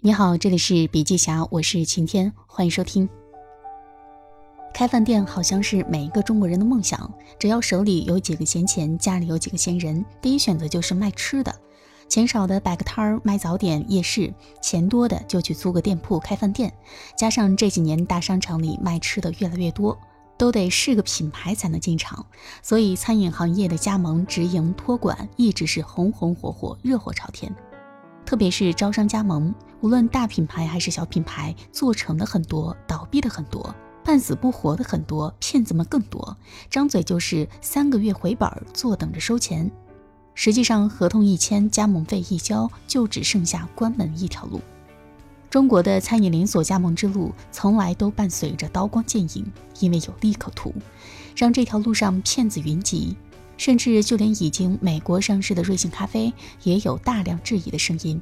你好，这里是笔记侠，我是晴天，欢迎收听。开饭店好像是每一个中国人的梦想，只要手里有几个闲钱，家里有几个闲人，第一选择就是卖吃的。钱少的摆个摊儿卖早点夜市，钱多的就去租个店铺开饭店。加上这几年大商场里卖吃的越来越多，都得是个品牌才能进场，所以餐饮行业的加盟、直营、托管一直是红红火火、热火朝天。特别是招商加盟，无论大品牌还是小品牌，做成的很多，倒闭的很多，半死不活的很多，骗子们更多，张嘴就是三个月回本，坐等着收钱。实际上，合同一签，加盟费一交，就只剩下关门一条路。中国的餐饮连锁加盟之路，从来都伴随着刀光剑影，因为有利可图，让这条路上骗子云集。甚至就连已经美国上市的瑞幸咖啡也有大量质疑的声音。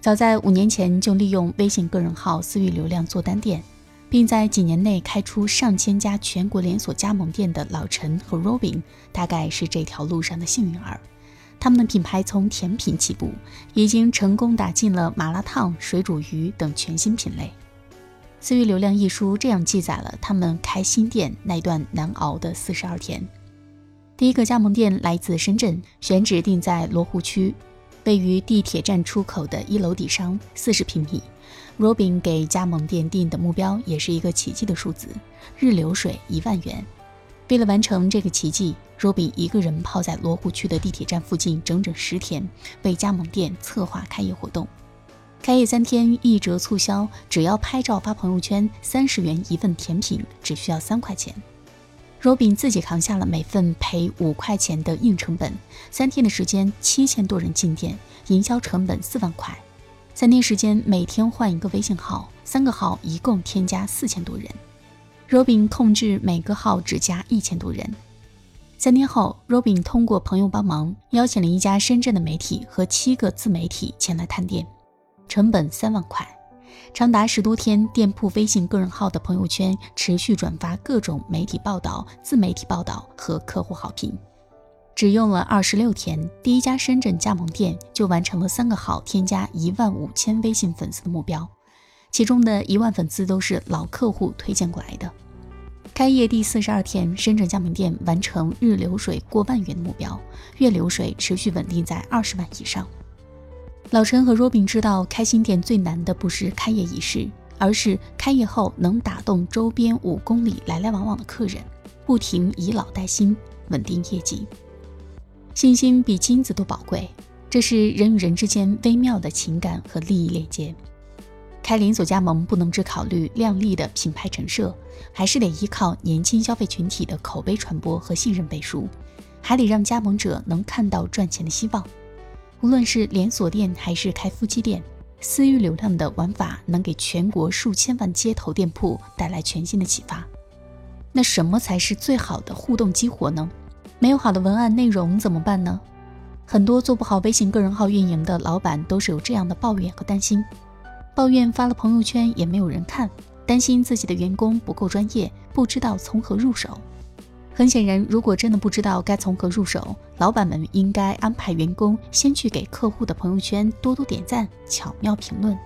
早在五年前就利用微信个人号私域流量做单店，并在几年内开出上千家全国连锁加盟店的老陈和 Robin，大概是这条路上的幸运儿。他们的品牌从甜品起步，已经成功打进了麻辣烫、水煮鱼等全新品类。私域流量一书这样记载了他们开新店那段难熬的四十二天。第一个加盟店来自深圳，选址定在罗湖区，位于地铁站出口的一楼底商，四十平米。Robin 给加盟店定的目标也是一个奇迹的数字：日流水一万元。为了完成这个奇迹，Robin 一个人泡在罗湖区的地铁站附近整整十天，为加盟店策划开业活动。开业三天一折促销，只要拍照发朋友圈，三十元一份甜品，只需要三块钱。Robin 自己扛下了每份赔五块钱的硬成本，三天的时间，七千多人进店，营销成本四万块。三天时间，每天换一个微信号，三个号一共添加四千多人。Robin 控制每个号只加一千多人。三天后，Robin 通过朋友帮忙，邀请了一家深圳的媒体和七个自媒体前来探店，成本三万块。长达十多天，店铺微信个人号的朋友圈持续转发各种媒体报道、自媒体报道和客户好评。只用了二十六天，第一家深圳加盟店就完成了三个号添加一万五千微信粉丝的目标，其中的一万粉丝都是老客户推荐过来的。开业第四十二天，深圳加盟店完成日流水过万元的目标，月流水持续稳定在二十万以上。老陈和 Robin 知道，开新店最难的不是开业仪式，而是开业后能打动周边五公里来来往往的客人，不停以老带新，稳定业绩。信心比金子都宝贵，这是人与人之间微妙的情感和利益链接。开连锁加盟不能只考虑靓丽的品牌陈设，还是得依靠年轻消费群体的口碑传播和信任背书，还得让加盟者能看到赚钱的希望。无论是连锁店还是开夫妻店，私域流量的玩法能给全国数千万街头店铺带来全新的启发。那什么才是最好的互动激活呢？没有好的文案内容怎么办呢？很多做不好微信个人号运营的老板都是有这样的抱怨和担心：抱怨发了朋友圈也没有人看，担心自己的员工不够专业，不知道从何入手。很显然，如果真的不知道该从何入手，老板们应该安排员工先去给客户的朋友圈多多点赞、巧妙评论。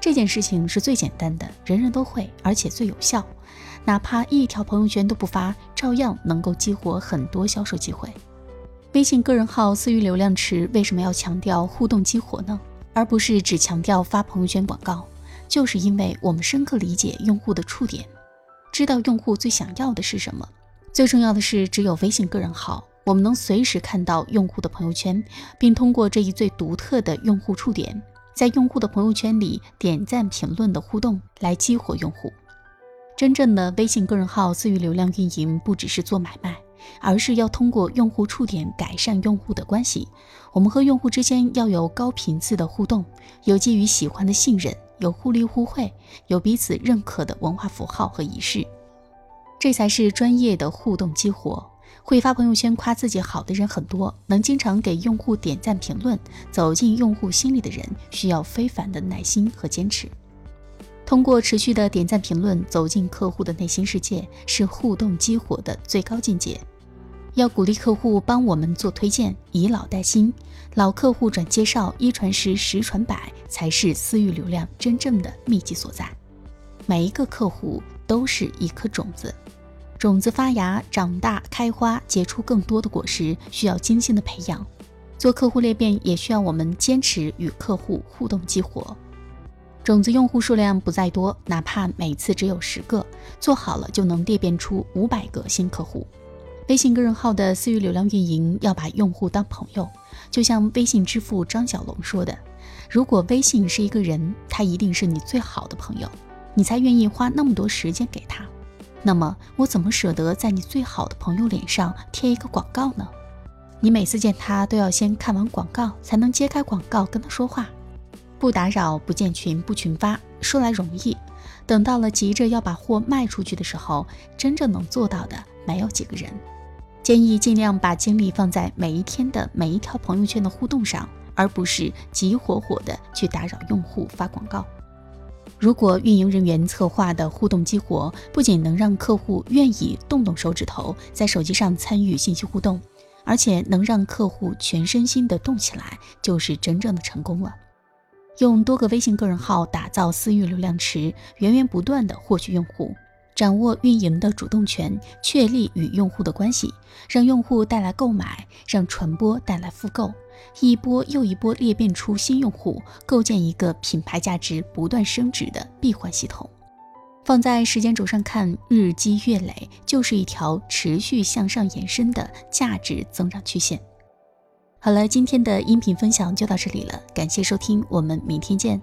这件事情是最简单的，人人都会，而且最有效。哪怕一条朋友圈都不发，照样能够激活很多销售机会。微信个人号私域流量池为什么要强调互动激活呢？而不是只强调发朋友圈广告？就是因为我们深刻理解用户的触点，知道用户最想要的是什么。最重要的是，只有微信个人号，我们能随时看到用户的朋友圈，并通过这一最独特的用户触点，在用户的朋友圈里点赞、评论的互动来激活用户。真正的微信个人号私域流量运营，不只是做买卖，而是要通过用户触点改善用户的关系。我们和用户之间要有高频次的互动，有基于喜欢的信任，有互利互惠，有彼此认可的文化符号和仪式。这才是专业的互动激活。会发朋友圈夸自己好的人很多，能经常给用户点赞评论，走进用户心里的人，需要非凡的耐心和坚持。通过持续的点赞评论，走进客户的内心世界，是互动激活的最高境界。要鼓励客户帮我们做推荐，以老带新，老客户转介绍，一传十，十传百，才是私域流量真正的秘籍所在。每一个客户都是一颗种子，种子发芽、长大、开花，结出更多的果实，需要精心的培养。做客户裂变也需要我们坚持与客户互动激活。种子用户数量不在多，哪怕每次只有十个，做好了就能裂变出五百个新客户。微信个人号的私域流量运营要把用户当朋友，就像微信之父张小龙说的：“如果微信是一个人，他一定是你最好的朋友，你才愿意花那么多时间给他。那么我怎么舍得在你最好的朋友脸上贴一个广告呢？你每次见他都要先看完广告，才能揭开广告跟他说话。不打扰，不建群，不群发，说来容易，等到了急着要把货卖出去的时候，真正能做到的没有几个人。”建议尽量把精力放在每一天的每一条朋友圈的互动上，而不是急火火的去打扰用户发广告。如果运营人员策划的互动激活，不仅能让客户愿意动动手指头在手机上参与信息互动，而且能让客户全身心的动起来，就是真正的成功了。用多个微信个人号打造私域流量池，源源不断的获取用户。掌握运营的主动权，确立与用户的关系，让用户带来购买，让传播带来复购，一波又一波裂变出新用户，构建一个品牌价值不断升值的闭环系统。放在时间轴上看，日积月累就是一条持续向上延伸的价值增长曲线。好了，今天的音频分享就到这里了，感谢收听，我们明天见。